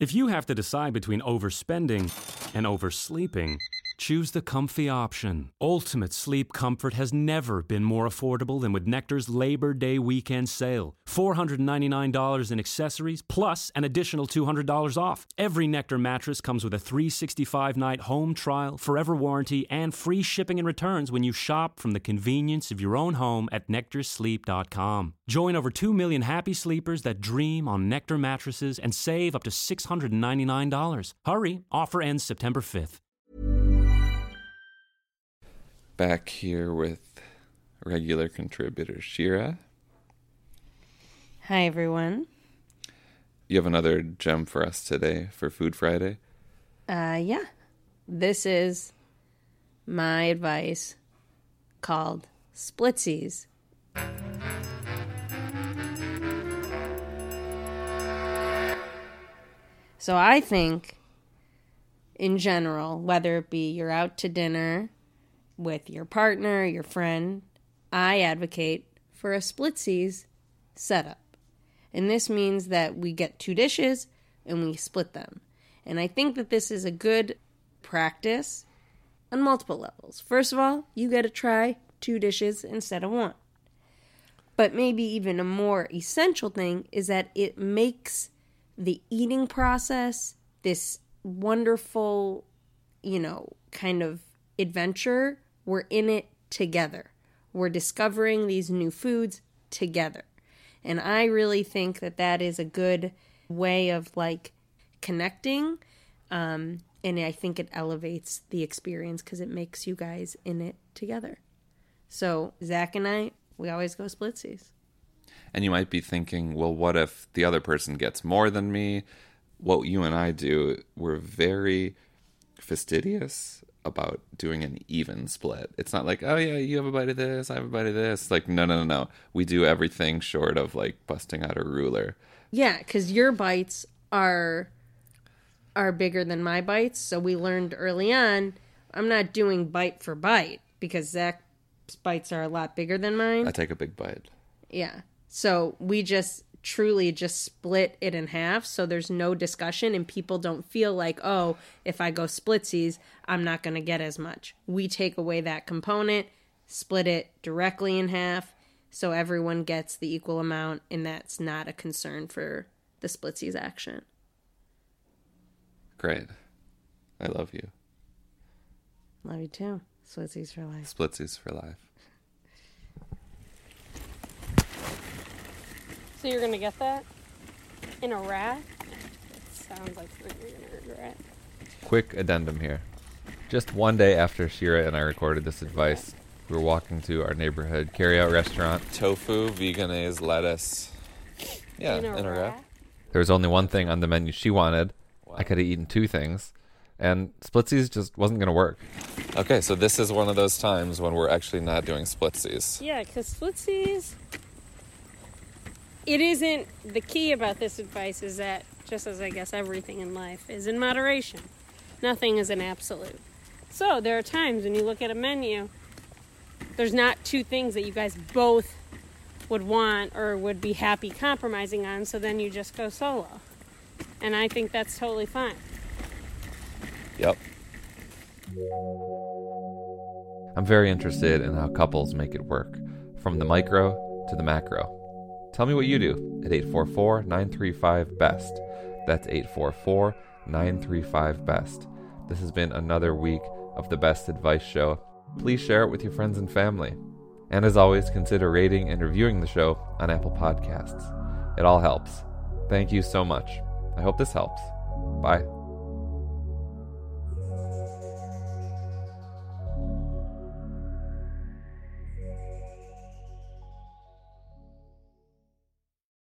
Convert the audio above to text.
If you have to decide between overspending and oversleeping, choose the comfy option. Ultimate sleep comfort has never been more affordable than with Nectar's Labor Day weekend sale. $499 in accessories plus an additional $200 off. Every Nectar mattress comes with a 365 night home trial, forever warranty, and free shipping and returns when you shop from the convenience of your own home at nectarsleep.com. Join over 2 million happy sleepers that dream on Nectar mattresses and save up to $699. Hurry, offer ends September 5th. Back here with regular contributor Shira. Hi, everyone. You have another gem for us today for Food Friday? Uh, yeah. This is my advice called Splitsies. So I think, in general, whether it be you're out to dinner with your partner, your friend, I advocate for a splitsies setup. And this means that we get two dishes and we split them. And I think that this is a good practice on multiple levels. First of all, you get to try two dishes instead of one. But maybe even a more essential thing is that it makes the eating process this wonderful, you know, kind of adventure. We're in it together. We're discovering these new foods together. And I really think that that is a good way of like connecting. Um, and I think it elevates the experience because it makes you guys in it together. So Zak and I, we always go splitsies. And you might be thinking, well, what if the other person gets more than me? What you and I do, we're very fastidious about doing an even split. It's not like, oh yeah, you have a bite of this, I have a bite of this. Like, no, no, no, no. We do everything short of like busting out a ruler. Yeah, because your bites are are bigger than my bites. So we learned early on, I'm not doing bite for bite because Zak's bites are a lot bigger than mine. I take a big bite. Yeah. So we just truly just split it in half so there's no discussion and people don't feel like, oh, if I go splitsies, I'm not going to get as much. We take away that component, split it directly in half so everyone gets the equal amount and that's not a concern for the splitsies action. Great. I love you. Love you too. Splitsies for life. Splitsies for life. So you're gonna get that in a rack? It sounds like something you're gonna regret. Quick addendum here. Just one day after Shira and I recorded this advice, we were walking to our neighborhood carryout restaurant. Tofu, Vegenaise, lettuce. Yeah, in a, in a rack? wrap. There was only one thing on the menu she wanted. I could have eaten two things, and splitsies just wasn't going to work. Okay, so this is one of those times when we're actually not doing splitsies. Yeah, because splitsies. It isn't the key about this advice is that just as I guess everything in life is in moderation. Nothing is an absolute. So there are times when you look at a menu, there's not two things that you guys both would want or would be happy compromising on, so then you just go solo. And I think that's totally fine. Yep. I'm very interested in how couples make it work, from the micro to the macro. Tell me what you do at 844 935 BEST. That's 844 935 BEST. This has been another week of the Best Advice Show. Please share it with your friends and family. And as always, consider rating and reviewing the show on Apple Podcasts. It all helps. Thank you so much. I hope this helps. Bye.